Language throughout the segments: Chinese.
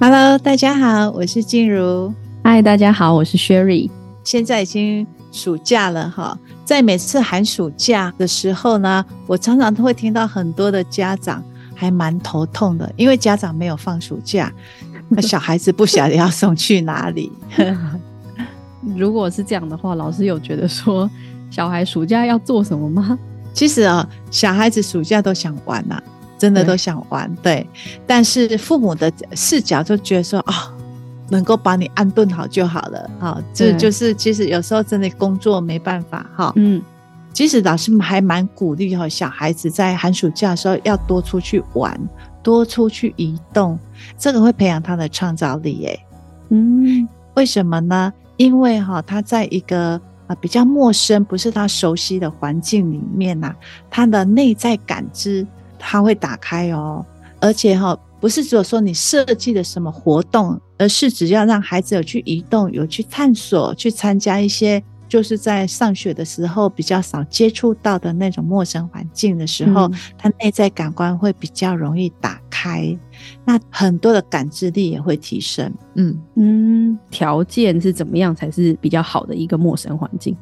Hello，大家好，我是静茹。Hi，大家好，我是 Sherry。现在已经暑假了哈，在每次寒暑假的时候呢，我常常都会听到很多的家长还蛮头痛的，因为家长没有放暑假，那小孩子不晓得要送去哪里。如果是这样的话，老师有觉得说小孩暑假要做什么吗？其实啊，小孩子暑假都想玩呐、啊。真的都想玩，对，对，但是父母的视角就觉得说，哦，能够把你安顿好就好了，好，这就是其实有时候真的工作没办法，哈，嗯，其实老师还蛮鼓励哈，小孩子在寒暑假的时候要多出去玩，多出去移动，这个会培养他的创造力，哎，嗯，为什么呢？因为哈，他在一个啊比较陌生，不是他熟悉的环境里面呐，他的内在感知。他会打开哦，而且哈，不是只有说你设计的什么活动，而是只要让孩子有去移动、有去探索、去参加一些，就是在上学的时候比较少接触到的那种陌生环境的时候，嗯、他内在感官会比较容易打开，那很多的感知力也会提升。嗯嗯，条件是怎么样才是比较好的一个陌生环境？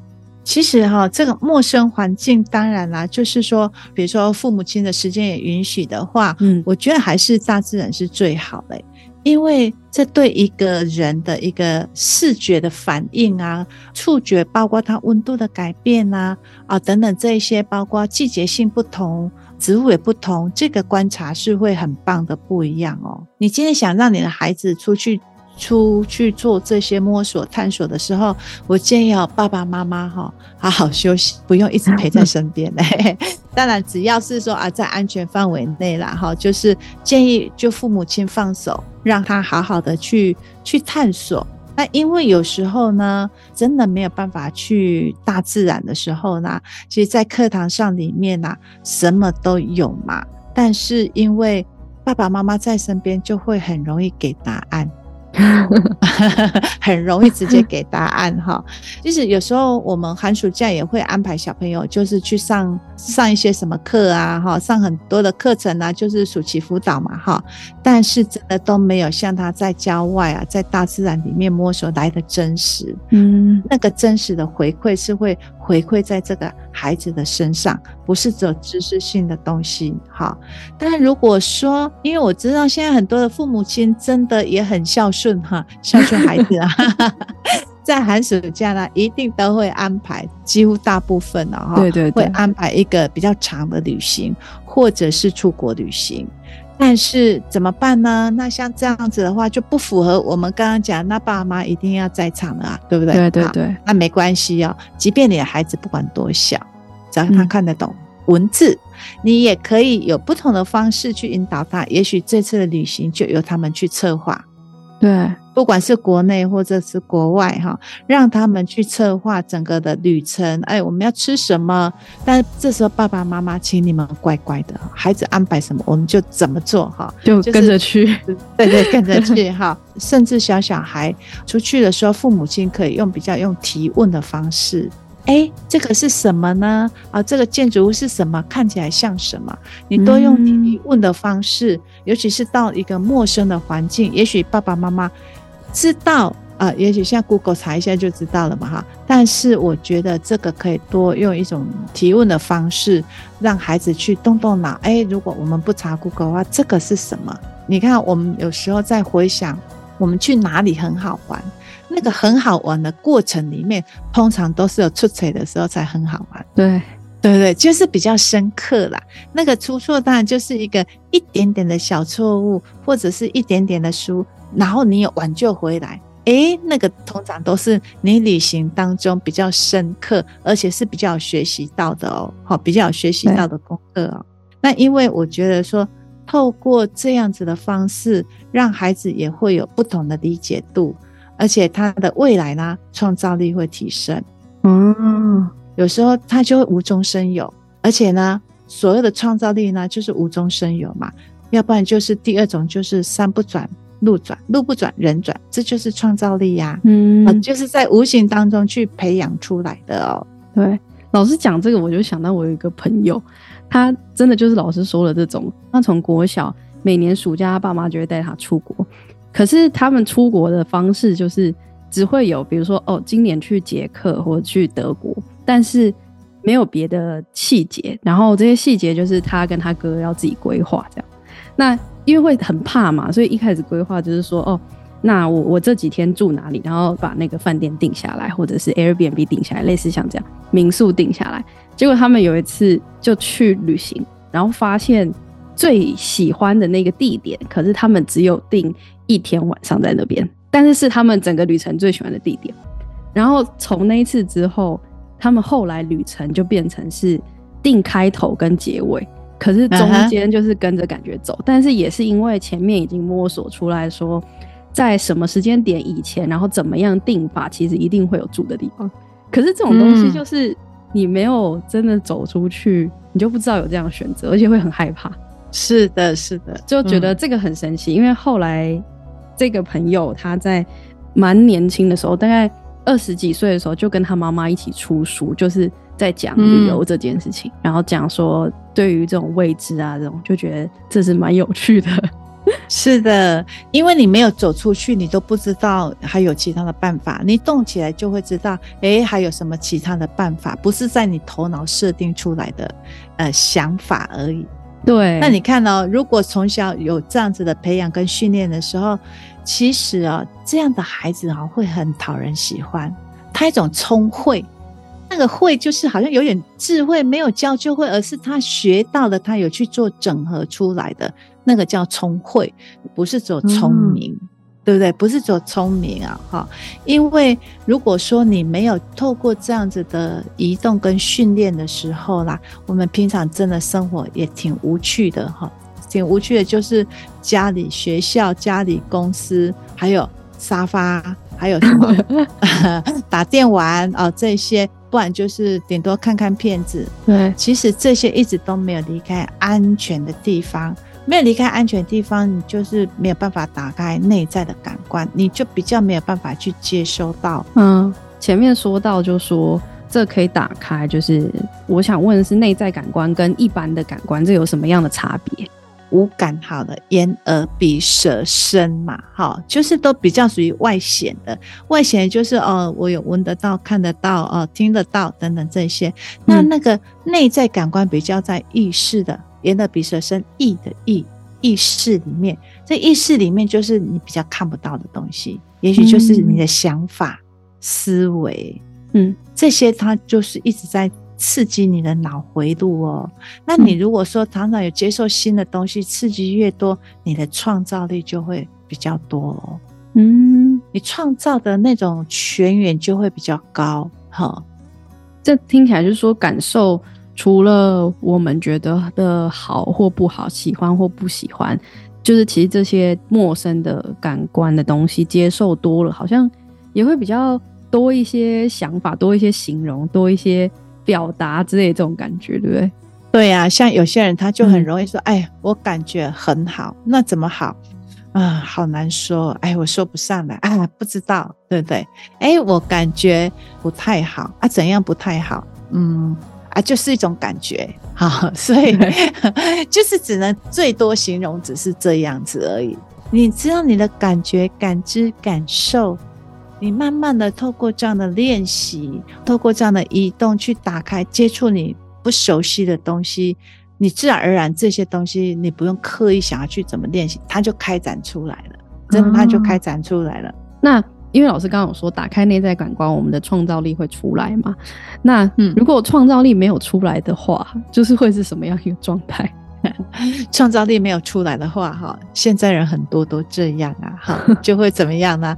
其实哈，这个陌生环境当然啦，就是说，比如说父母亲的时间也允许的话，嗯，我觉得还是大自然是最好的，因为这对一个人的一个视觉的反应啊，触觉，包括它温度的改变啊，啊等等这一些，包括季节性不同，植物也不同，这个观察是会很棒的不一样哦。你今天想让你的孩子出去。出去做这些摸索探索的时候，我建议哦，爸爸妈妈哈，好好休息，不用一直陪在身边嘞。当然，只要是说啊，在安全范围内啦哈，就是建议就父母亲放手，让他好好的去去探索。那因为有时候呢，真的没有办法去大自然的时候呢，其实，在课堂上里面呢，什么都有嘛。但是因为爸爸妈妈在身边，就会很容易给答案。很容易直接给答案哈。其实有时候我们寒暑假也会安排小朋友，就是去上上一些什么课啊，哈，上很多的课程啊，就是暑期辅导嘛，哈。但是真的都没有像他在郊外啊，在大自然里面摸索来的真实。嗯，那个真实的回馈是会回馈在这个孩子的身上，不是只有知识性的东西。哈，但如果说，因为我知道现在很多的父母亲真的也很孝顺。哈，孝顺孩子啊，在寒暑假呢，一定都会安排，几乎大部分的哈，对对对，会安排一个比较长的旅行，或者是出国旅行。但是怎么办呢？那像这样子的话，就不符合我们刚刚讲，那爸妈一定要在场的啊，对不对？对对对，那没关系哦，即便你的孩子不管多小，只要他看得懂文字，嗯，你也可以有不同的方式去引导他。也许这次的旅行就由他们去策划。对，不管是国内或者是国外哈，让他们去策划整个的旅程。哎，我们要吃什么？但是这时候爸爸妈妈，请你们乖乖的，孩子安排什么，我们就怎么做哈，就跟着去。就是、对对，跟着去哈。甚至小小孩出去的时候，父母亲可以用比较用提问的方式。哎，这个是什么呢？啊，这个建筑物是什么？看起来像什么？你多用提问的方式，嗯、尤其是到一个陌生的环境，也许爸爸妈妈知道啊，也许像 Google 查一下就知道了嘛，哈。但是我觉得这个可以多用一种提问的方式，让孩子去动动脑。哎，如果我们不查 Google 的话，这个是什么？你看，我们有时候在回想，我们去哪里很好玩。那个很好玩的过程里面，通常都是有出彩的时候才很好玩。对，对对，就是比较深刻啦。那个出错当然就是一个一点点的小错误，或者是一点点的输，然后你有挽救回来。诶，那个通常都是你旅行当中比较深刻，而且是比较有学习到的哦。好，比较有学习到的功课哦。那因为我觉得说，透过这样子的方式，让孩子也会有不同的理解度。而且他的未来呢，创造力会提升。嗯，有时候他就会无中生有，而且呢，所有的创造力呢，就是无中生有嘛。要不然就是第二种，就是山不转路转，路不转人转，这就是创造力呀、啊。嗯、呃，就是在无形当中去培养出来的哦。对，老师讲这个，我就想到我有一个朋友，他真的就是老师说的这种，他从国小每年暑假，他爸妈就会带他出国，可是他们出国的方式就是只会有，比如说哦，今年去捷克或者去德国，但是。没有别的细节，然后这些细节就是他跟他哥要自己规划这样。那因为会很怕嘛，所以一开始规划就是说，哦，那我我这几天住哪里，然后把那个饭店定下来，或者是 Airbnb 定下来，类似像这样民宿定下来。结果他们有一次就去旅行，然后发现最喜欢的那个地点，可是他们只有定一天晚上在那边，但是是他们整个旅程最喜欢的地点。然后从那一次之后。他们后来旅程就变成是定开头跟结尾，可是中间就是跟着感觉走，uh huh. 但是也是因为前面已经摸索出来说，在什么时间点以前，然后怎么样定法，其实一定会有住的地方。可是这种东西就是你没有真的走出去，嗯、你就不知道有这样的选择，而且会很害怕。是的，是的，就觉得这个很神奇，嗯、因为后来这个朋友他在蛮年轻的时候，大概。二十几岁的时候，就跟他妈妈一起出书，就是在讲旅游这件事情，嗯、然后讲说对于这种未知啊，这种就觉得这是蛮有趣的。是的，因为你没有走出去，你都不知道还有其他的办法。你动起来就会知道，哎，还有什么其他的办法？不是在你头脑设定出来的呃想法而已。对。那你看哦，如果从小有这样子的培养跟训练的时候。其实啊，这样的孩子啊会很讨人喜欢。他一种聪慧，那个会就是好像有点智慧，没有教就会，而是他学到了，他有去做整合出来的，那个叫聪慧，不是走聪明，嗯、对不对？不是走聪明啊，哈。因为如果说你没有透过这样子的移动跟训练的时候啦，我们平常真的生活也挺无趣的哈。挺无趣的，就是家里、学校、家里、公司，还有沙发，还有什么 打电玩啊、哦，这些，不然就是顶多看看片子。对，其实这些一直都没有离开安全的地方，没有离开安全的地方，你就是没有办法打开内在的感官，你就比较没有办法去接收到。嗯，前面说到就说这可以打开，就是我想问的是内在感官跟一般的感官，这有什么样的差别？五感好了，眼耳鼻舌身嘛，哈，就是都比较属于外显的。外显就是哦，我有闻得到、看得到、哦，听得到等等这些。那那个内在感官比较在意识的，眼耳鼻舌身意的意意识里面。在意识里面就是你比较看不到的东西，也许就是你的想法、嗯、思维，嗯，这些它就是一直在。刺激你的脑回路哦，那你如果说常常有接受新的东西，刺激越多，你的创造力就会比较多哦。嗯，你创造的那种泉源就会比较高。哈，这听起来就是说，感受除了我们觉得的好或不好，喜欢或不喜欢，就是其实这些陌生的感官的东西接受多了，好像也会比较多一些想法，多一些形容，多一些。表达之类这种感觉，对不对？对呀、啊，像有些人他就很容易说：“嗯、哎，我感觉很好，那怎么好啊？好难说，哎，我说不上来啊，不知道，对不对？哎，我感觉不太好啊，怎样不太好？嗯啊，就是一种感觉，好，所以 就是只能最多形容只是这样子而已。你知道你的感觉、感知、感受。”你慢慢的透过这样的练习，透过这样的移动去打开、接触你不熟悉的东西，你自然而然这些东西你不用刻意想要去怎么练习，它就开展出来了，真的它就开展出来了。哦、那因为老师刚刚有说，打开内在感官，我们的创造力会出来嘛？那如果创造力没有出来的话，就是会是什么样一个状态？创造力没有出来的话，哈，现在人很多都这样啊，哈，就会怎么样呢？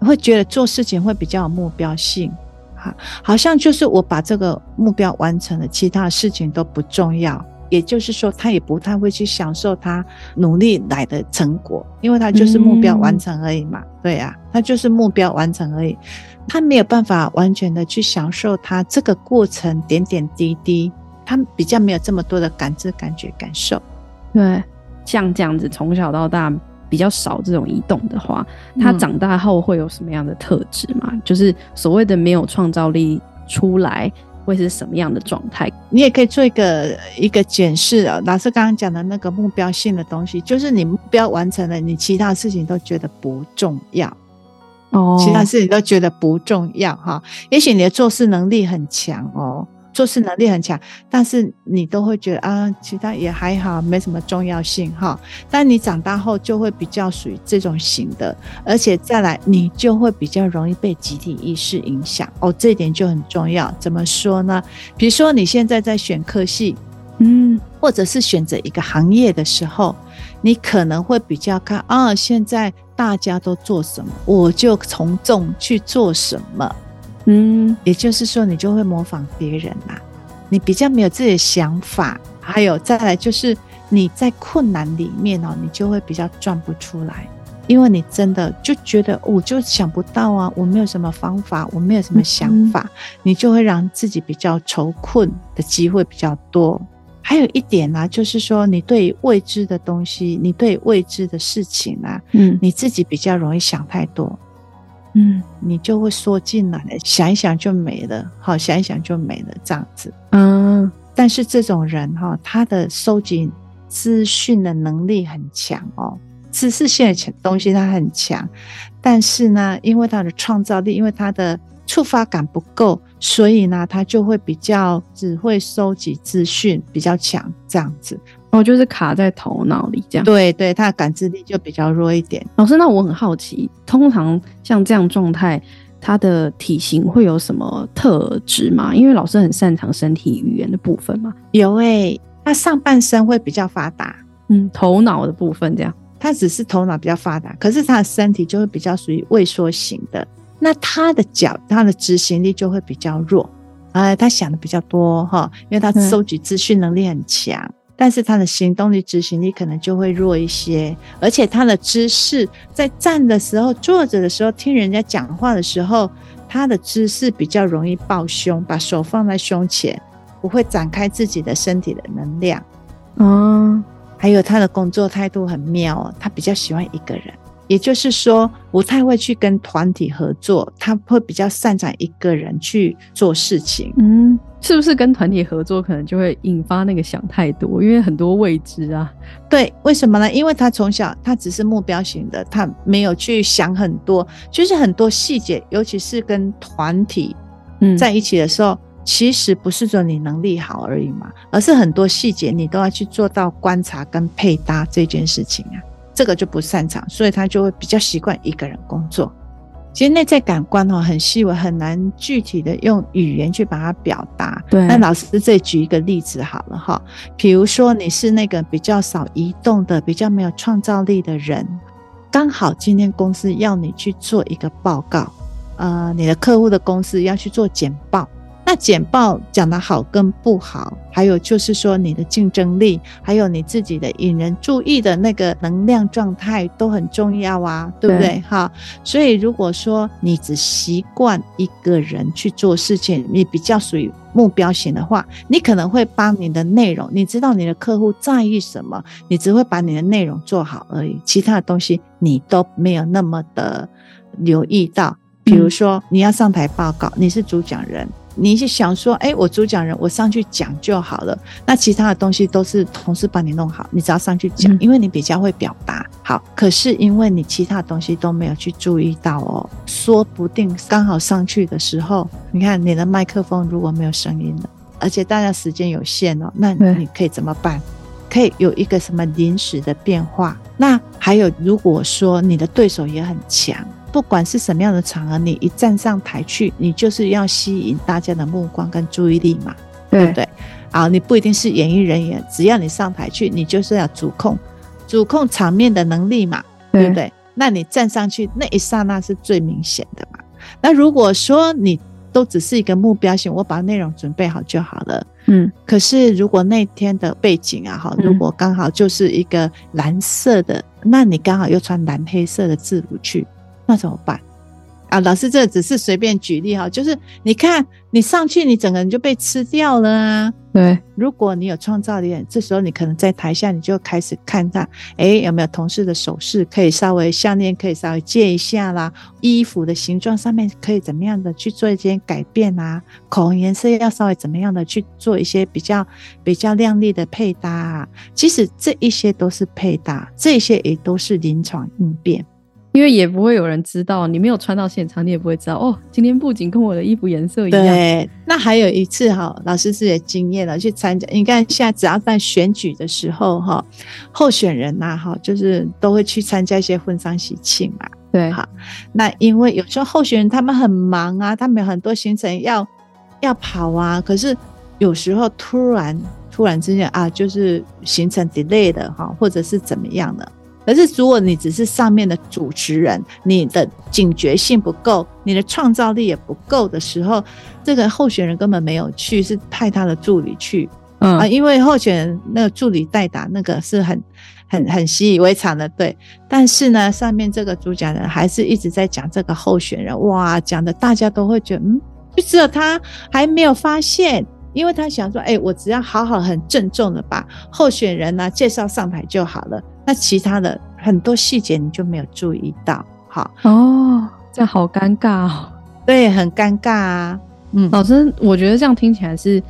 会觉得做事情会比较有目标性，哈，好像就是我把这个目标完成了，其他事情都不重要。也就是说，他也不太会去享受他努力来的成果，因为他就是目标完成而已嘛。嗯、对呀、啊，他就是目标完成而已，他没有办法完全的去享受他这个过程点点滴滴，他比较没有这么多的感知、感觉、感受。对，像这样子从小到大比较少这种移动的话，他长大后会有什么样的特质嘛？嗯、就是所谓的没有创造力出来。会是什么样的状态？你也可以做一个一个检视啊。老师刚刚讲的那个目标性的东西，就是你目标完成了，你其他事情都觉得不重要哦，其他事情都觉得不重要哈。也许你的做事能力很强哦。做事能力很强，但是你都会觉得啊，其他也还好，没什么重要性哈。但你长大后就会比较属于这种型的，而且再来，你就会比较容易被集体意识影响哦。这一点就很重要。怎么说呢？比如说你现在在选科系，嗯，或者是选择一个行业的时候，你可能会比较看啊，现在大家都做什么，我就从众去做什么。嗯，也就是说，你就会模仿别人啦，你比较没有自己的想法，还有再来就是你在困难里面哦，你就会比较转不出来，因为你真的就觉得我就想不到啊，我没有什么方法，我没有什么想法，你就会让自己比较愁困的机会比较多。还有一点呢，就是说你对未知的东西，你对未知的事情啊，嗯，你自己比较容易想太多。嗯，你就会缩进来了，想一想就没了，好，想一想就没了，这样子。嗯，但是这种人哈，他的收集资讯的能力很强哦，知识性的东西他很强，但是呢，因为他的创造力，因为他的触发感不够，所以呢，他就会比较只会收集资讯比较强，这样子。哦，就是卡在头脑里这样。对对，他的感知力就比较弱一点。老师，那我很好奇，通常像这样状态，他的体型会有什么特质吗？因为老师很擅长身体语言的部分嘛。有诶、欸，他上半身会比较发达，嗯，头脑的部分这样。他只是头脑比较发达，可是他的身体就会比较属于畏缩型的。那他的脚，他的执行力就会比较弱，哎，他想的比较多哈，因为他收集资讯能力很强。嗯但是他的行动力、执行力可能就会弱一些，而且他的姿势，在站的时候、坐着的时候、听人家讲话的时候，他的姿势比较容易抱胸，把手放在胸前，不会展开自己的身体的能量。嗯，还有他的工作态度很妙哦，他比较喜欢一个人。也就是说，不太会去跟团体合作，他会比较擅长一个人去做事情。嗯，是不是跟团体合作可能就会引发那个想太多？因为很多未知啊。对，为什么呢？因为他从小他只是目标型的，他没有去想很多，就是很多细节，尤其是跟团体在一起的时候，嗯、其实不是说你能力好而已嘛，而是很多细节你都要去做到观察跟配搭这件事情啊。这个就不擅长，所以他就会比较习惯一个人工作。其实内在感官哈很细微，很难具体的用语言去把它表达。对，那老师这里举一个例子好了哈，比如说你是那个比较少移动的、比较没有创造力的人，刚好今天公司要你去做一个报告，呃，你的客户的公司要去做简报。那简报讲的好跟不好，还有就是说你的竞争力，还有你自己的引人注意的那个能量状态都很重要啊，对不对？哈，所以如果说你只习惯一个人去做事情，你比较属于目标型的话，你可能会把你的内容，你知道你的客户在意什么，你只会把你的内容做好而已，其他的东西你都没有那么的留意到。比如说你要上台报告，你是主讲人。你是想说，哎、欸，我主讲人，我上去讲就好了。那其他的东西都是同事帮你弄好，你只要上去讲，嗯、因为你比较会表达。好，可是因为你其他东西都没有去注意到哦，说不定刚好上去的时候，你看你的麦克风如果没有声音了，而且大家时间有限哦，那你可以怎么办？可以有一个什么临时的变化？那还有，如果说你的对手也很强。不管是什么样的场合，你一站上台去，你就是要吸引大家的目光跟注意力嘛，对，对不对？啊，你不一定是演艺人员，只要你上台去，你就是要主控，主控场面的能力嘛，对，对不对？那你站上去那一刹那是最明显的嘛。那如果说你都只是一个目标性，我把内容准备好就好了，嗯。可是如果那天的背景啊，哈，如果刚好就是一个蓝色的，嗯、那你刚好又穿蓝黑色的制服去。那怎么办？啊，老师，这只是随便举例哈，就是你看你上去，你整个人就被吃掉了啊。对，如果你有创造力，这时候你可能在台下，你就开始看看，哎，有没有同事的首饰可以稍微项链可以稍微借一下啦，衣服的形状上面可以怎么样的去做一些改变啊，口红颜色要稍微怎么样的去做一些比较比较亮丽的配搭啊。其实这一些都是配搭，这些也都是临床应变。因为也不会有人知道，你没有穿到现场，你也不会知道哦。今天布景跟我的衣服颜色一样。对，那还有一次哈，老师自己的经验了，去参加。你看现在只要在选举的时候哈，候选人呐哈，就是都会去参加一些婚丧喜庆嘛。对，哈，那因为有时候候选人他们很忙啊，他们有很多行程要要跑啊，可是有时候突然突然之间啊，就是行程 delay 的哈，或者是怎么样的。可是，如果你只是上面的主持人，你的警觉性不够，你的创造力也不够的时候，这个候选人根本没有去，是派他的助理去，嗯。啊，因为候选人那个助理代打那个是很很很习以为常的，对。但是呢，上面这个主讲人还是一直在讲这个候选人，哇，讲的大家都会觉得，嗯，就只有他还没有发现，因为他想说，哎、欸，我只要好好很郑重的把候选人呢、啊、介绍上台就好了。那其他的很多细节你就没有注意到，好哦，这样好尴尬哦，对，很尴尬啊。嗯，老师，我觉得这样听起来是，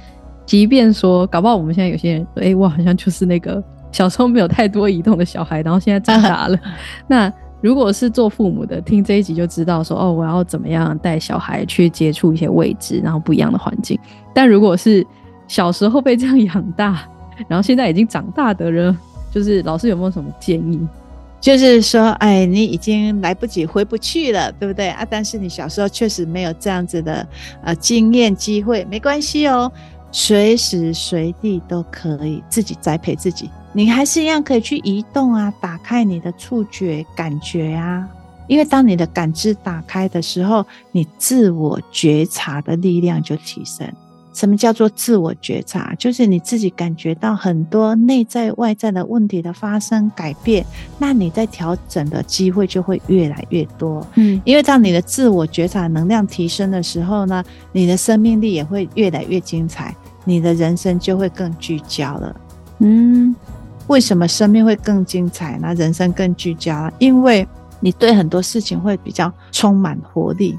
即便说搞不好我们现在有些人说，哎、欸，我好像就是那个小时候没有太多移动的小孩，然后现在长大了。那如果是做父母的，听这一集就知道说，哦，我要怎么样带小孩去接触一些未知，然后不一样的环境。但如果是小时候被这样养大，然后现在已经长大的人。就是老师有没有什么建议？就是说，哎，你已经来不及回不去了，对不对啊？但是你小时候确实没有这样子的呃经验机会，没关系哦，随时随地都可以自己栽培自己。你还是一样可以去移动啊，打开你的触觉感觉啊，因为当你的感知打开的时候，你自我觉察的力量就提升。什么叫做自我觉察？就是你自己感觉到很多内在外在的问题的发生改变，那你在调整的机会就会越来越多。嗯，因为当你的自我觉察能量提升的时候呢，你的生命力也会越来越精彩，你的人生就会更聚焦了。嗯，为什么生命会更精彩呢？人生更聚焦，因为你对很多事情会比较充满活力。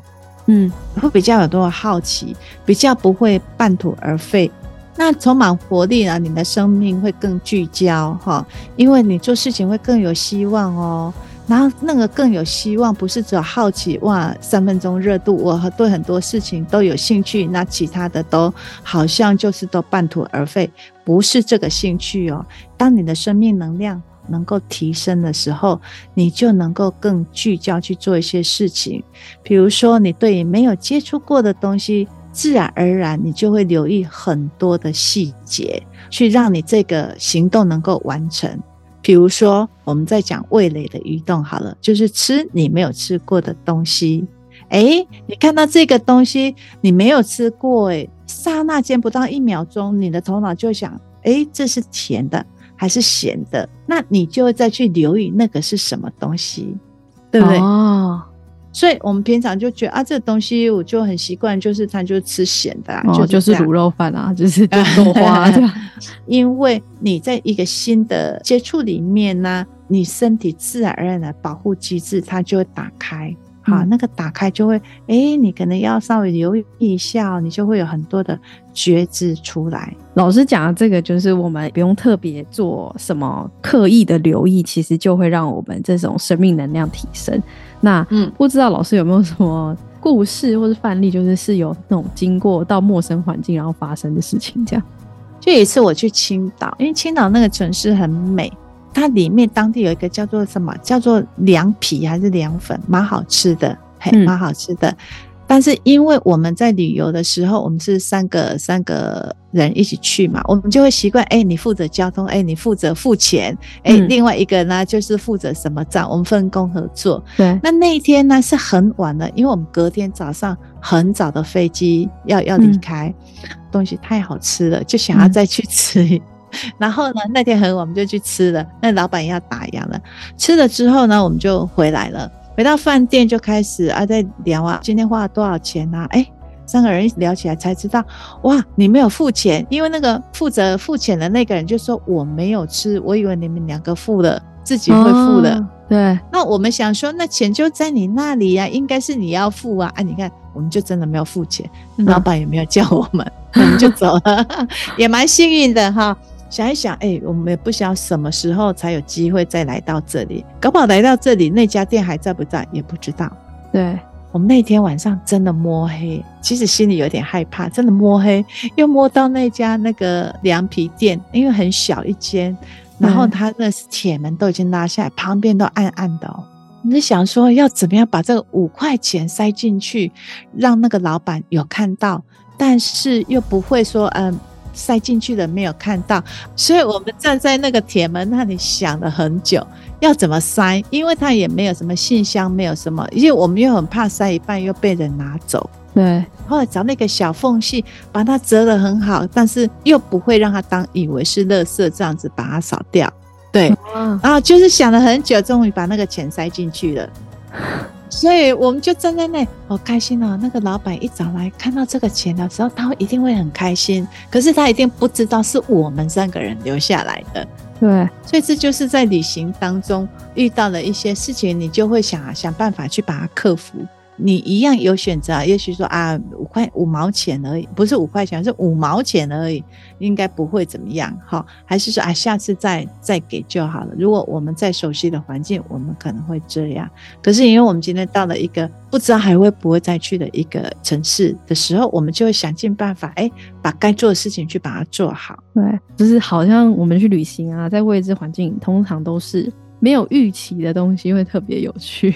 嗯，会比较有多好奇，比较不会半途而废。那充满活力呢？你的生命会更聚焦哈，因为你做事情会更有希望哦。然后那个更有希望，不是只有好奇哇，三分钟热度，我对很多事情都有兴趣，那其他的都好像就是都半途而废，不是这个兴趣哦。当你的生命能量。能够提升的时候，你就能够更聚焦去做一些事情。比如说，你对没有接触过的东西，自然而然你就会留意很多的细节，去让你这个行动能够完成。比如说，我们在讲味蕾的移动，好了，就是吃你没有吃过的东西。诶，你看到这个东西，你没有吃过，哎，刹那间不到一秒钟，你的头脑就想，哎，这是甜的。还是咸的，那你就会再去留意那个是什么东西，对不对？哦，所以我们平常就觉得啊，这个东西我就很习惯，就是它就吃咸的啊，哦、就是卤肉饭啊，就是豆花这样。因为你在一个新的接触里面呢，你身体自然而然的保护机制它就会打开。好，那个打开就会，哎、欸，你可能要稍微留意一下，你就会有很多的觉知出来。老师讲的这个，就是我们不用特别做什么刻意的留意，其实就会让我们这种生命能量提升。那，嗯，不知道老师有没有什么故事或是范例，就是是有那种经过到陌生环境然后发生的事情，这样。就有一次我去青岛，因为青岛那个城市很美。它里面当地有一个叫做什么，叫做凉皮还是凉粉，蛮好吃的，嘿，蛮好吃的。嗯、但是因为我们在旅游的时候，我们是三个三个人一起去嘛，我们就会习惯，哎、欸，你负责交通，哎、欸，你负责付钱，哎、欸，嗯、另外一个呢就是负责什么账，我们分工合作。对，那那一天呢是很晚了，因为我们隔天早上很早的飞机要要离开，嗯、东西太好吃了，就想要再去吃。嗯 然后呢，那天很晚，我们就去吃了。那老板要打烊了，吃了之后呢，我们就回来了。回到饭店就开始啊，在聊啊，今天花了多少钱啊？哎，三个人一聊起来才知道，哇，你没有付钱，因为那个负责付钱的那个人就说我没有吃，我以为你们两个付了，自己会付的。哦、对，那我们想说，那钱就在你那里呀、啊，应该是你要付啊。啊，你看，我们就真的没有付钱，嗯、老板也没有叫我们，我们就走了，也蛮幸运的哈。想一想，哎、欸，我们也不晓得什么时候才有机会再来到这里，搞不好来到这里那家店还在不在也不知道。对，我们那天晚上真的摸黑，其实心里有点害怕，真的摸黑，又摸到那家那个凉皮店，因为很小一间，然后它那铁门都已经拉下来，旁边都暗暗的哦。你就想说要怎么样把这个五块钱塞进去，让那个老板有看到，但是又不会说嗯。塞进去了没有看到，所以我们站在那个铁门那里想了很久，要怎么塞，因为它也没有什么信箱，没有什么，因为我们又很怕塞一半又被人拿走。对，后来找那个小缝隙，把它折得很好，但是又不会让它当以为是垃圾这样子把它扫掉。对，然后就是想了很久，终于把那个钱塞进去了。所以我们就站在那，好开心哦！那个老板一早来看到这个钱的时候，他会一定会很开心。可是他一定不知道是我们三个人留下来的。对，所以这就是在旅行当中遇到了一些事情，你就会想想办法去把它克服。你一样有选择啊，也许说啊，五块五毛钱而已，不是五块钱，是五毛钱而已，应该不会怎么样，哈，还是说啊，下次再再给就好了。如果我们在熟悉的环境，我们可能会这样。可是因为我们今天到了一个不知道还会不会再去的一个城市的时候，我们就会想尽办法，哎，把该做的事情去把它做好。对，就是好像我们去旅行啊，在未知环境，通常都是没有预期的东西会特别有趣，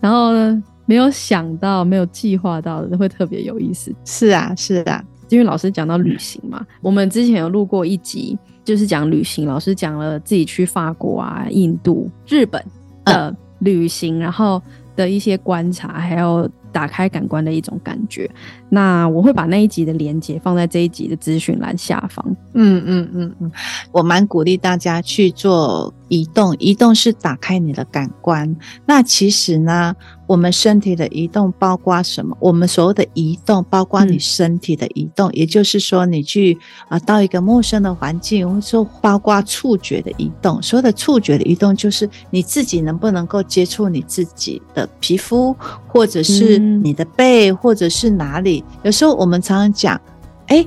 然后呢，没有想到、没有计划到的，会特别有意思。是啊，是啊，因为老师讲到旅行嘛，嗯、我们之前有录过一集，就是讲旅行。老师讲了自己去法国啊、印度、日本的旅行，嗯、然后的一些观察，还有打开感官的一种感觉。那我会把那一集的连接放在这一集的资讯栏下方。嗯嗯嗯嗯，我蛮鼓励大家去做移动，移动是打开你的感官。那其实呢，我们身体的移动包括什么？我们所谓的移动，包括你身体的移动，嗯、也就是说，你去啊到一个陌生的环境，或者说包括触觉的移动。所有的触觉的移动，就是你自己能不能够接触你自己的皮肤，或者是你的背，嗯、或者是哪里？有时候我们常常讲，哎。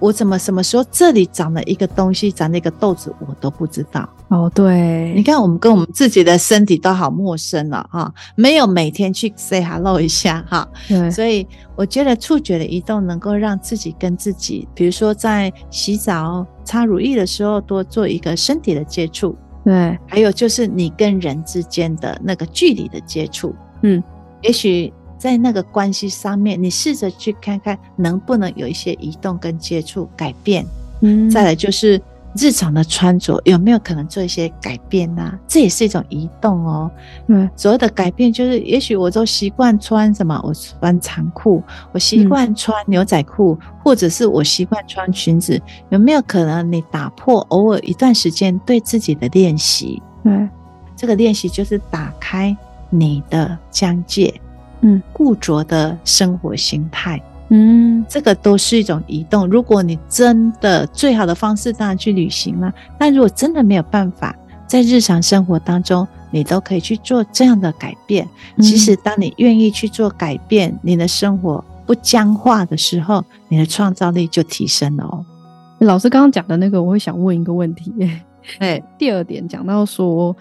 我怎么什么时候这里长了一个东西，长了一个豆子，我都不知道。哦，对，你看我们跟我们自己的身体都好陌生了哈，没有每天去 say hello 一下哈。对，所以我觉得触觉的移动能够让自己跟自己，比如说在洗澡、擦乳液的时候，多做一个身体的接触。对，还有就是你跟人之间的那个距离的接触。嗯，也许。在那个关系上面，你试着去看看能不能有一些移动跟接触改变。嗯，再来就是日常的穿着有没有可能做一些改变呢、啊？这也是一种移动哦。嗯，所谓的改变就是，也许我都习惯穿什么？我穿长裤，我习惯穿牛仔裤，嗯、或者是我习惯穿裙子。有没有可能你打破偶尔一段时间对自己的练习？嗯，这个练习就是打开你的疆界。嗯，固着的生活形态，嗯，这个都是一种移动。如果你真的最好的方式当然去旅行了，但如果真的没有办法，在日常生活当中，你都可以去做这样的改变。其实，当你愿意去做改变，你的生活不僵化的时候，你的创造力就提升了哦。老师刚刚讲的那个，我会想问一个问题。哎，第二点讲到说。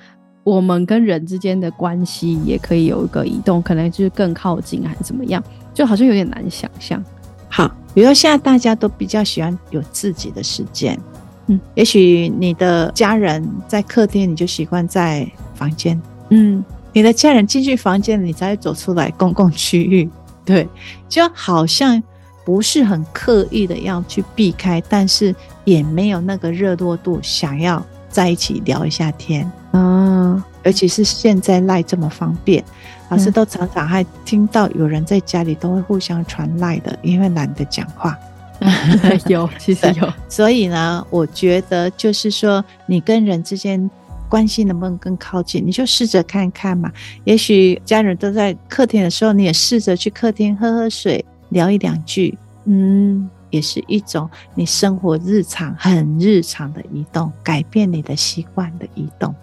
我们跟人之间的关系也可以有一个移动，可能就是更靠近还是怎么样，就好像有点难想象。好，比如说现在大家都比较喜欢有自己的时间，嗯，也许你的家人在客厅，你就习惯在房间，嗯，你的家人进去房间，你才会走出来公共区域，对，就好像不是很刻意的要去避开，但是也没有那个热络度，想要在一起聊一下天。啊，尤其是现在赖这么方便，老师都常常还听到有人在家里都会互相传赖的，因为懒得讲话。有，其实有。所以呢，我觉得就是说，你跟人之间关系能不能更靠近？你就试着看看嘛。也许家人都在客厅的时候，你也试着去客厅喝喝水，聊一两句，嗯，也是一种你生活日常很日常的移动，改变你的习惯的移动。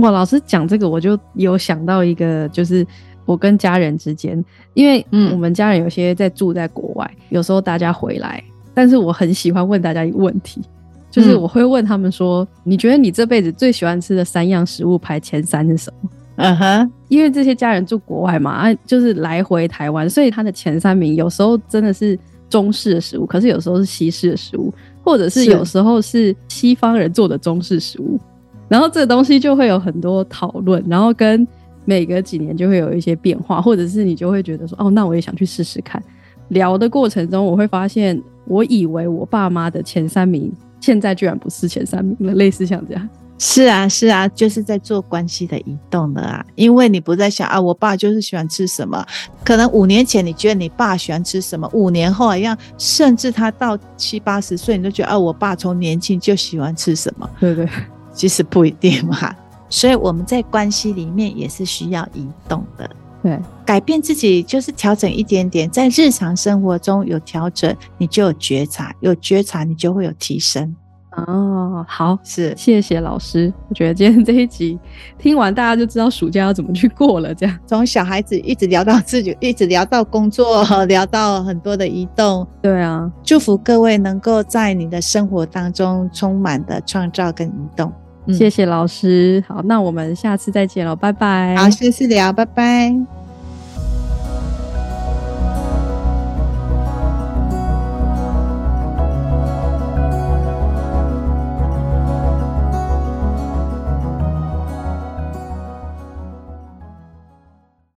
哇，老师讲这个，我就有想到一个，就是我跟家人之间，因为嗯我们家人有些在住在国外，嗯、有时候大家回来，但是我很喜欢问大家一个问题。就是我会问他们说：“嗯、你觉得你这辈子最喜欢吃的三样食物排前三是什么？”嗯哼，因为这些家人住国外嘛，啊，就是来回台湾，所以他的前三名有时候真的是中式的食物，可是有时候是西式的食物，或者是有时候是西方人做的中式食物。然后这个东西就会有很多讨论，然后跟每隔几年就会有一些变化，或者是你就会觉得说：“哦，那我也想去试试看。”聊的过程中，我会发现，我以为我爸妈的前三名。现在居然不是前三名了，类似像这样。是啊，是啊，就是在做关系的移动了啊。因为你不在想啊，我爸就是喜欢吃什么。可能五年前你觉得你爸喜欢吃什么，五年后一样，甚至他到七八十岁，你都觉得啊，我爸从年轻就喜欢吃什么。对对，其实不一定嘛。所以我们在关系里面也是需要移动的。对，改变自己就是调整一点点，在日常生活中有调整，你就有觉察，有觉察你就会有提升。哦，好，是，谢谢老师。我觉得今天这一集听完，大家就知道暑假要怎么去过了。这样，从小孩子一直聊到自己，一直聊到工作，聊到很多的移动。对啊，祝福各位能够在你的生活当中充满的创造跟移动。谢谢老师，好，那我们下次再见喽，拜拜。好，下次聊，拜拜。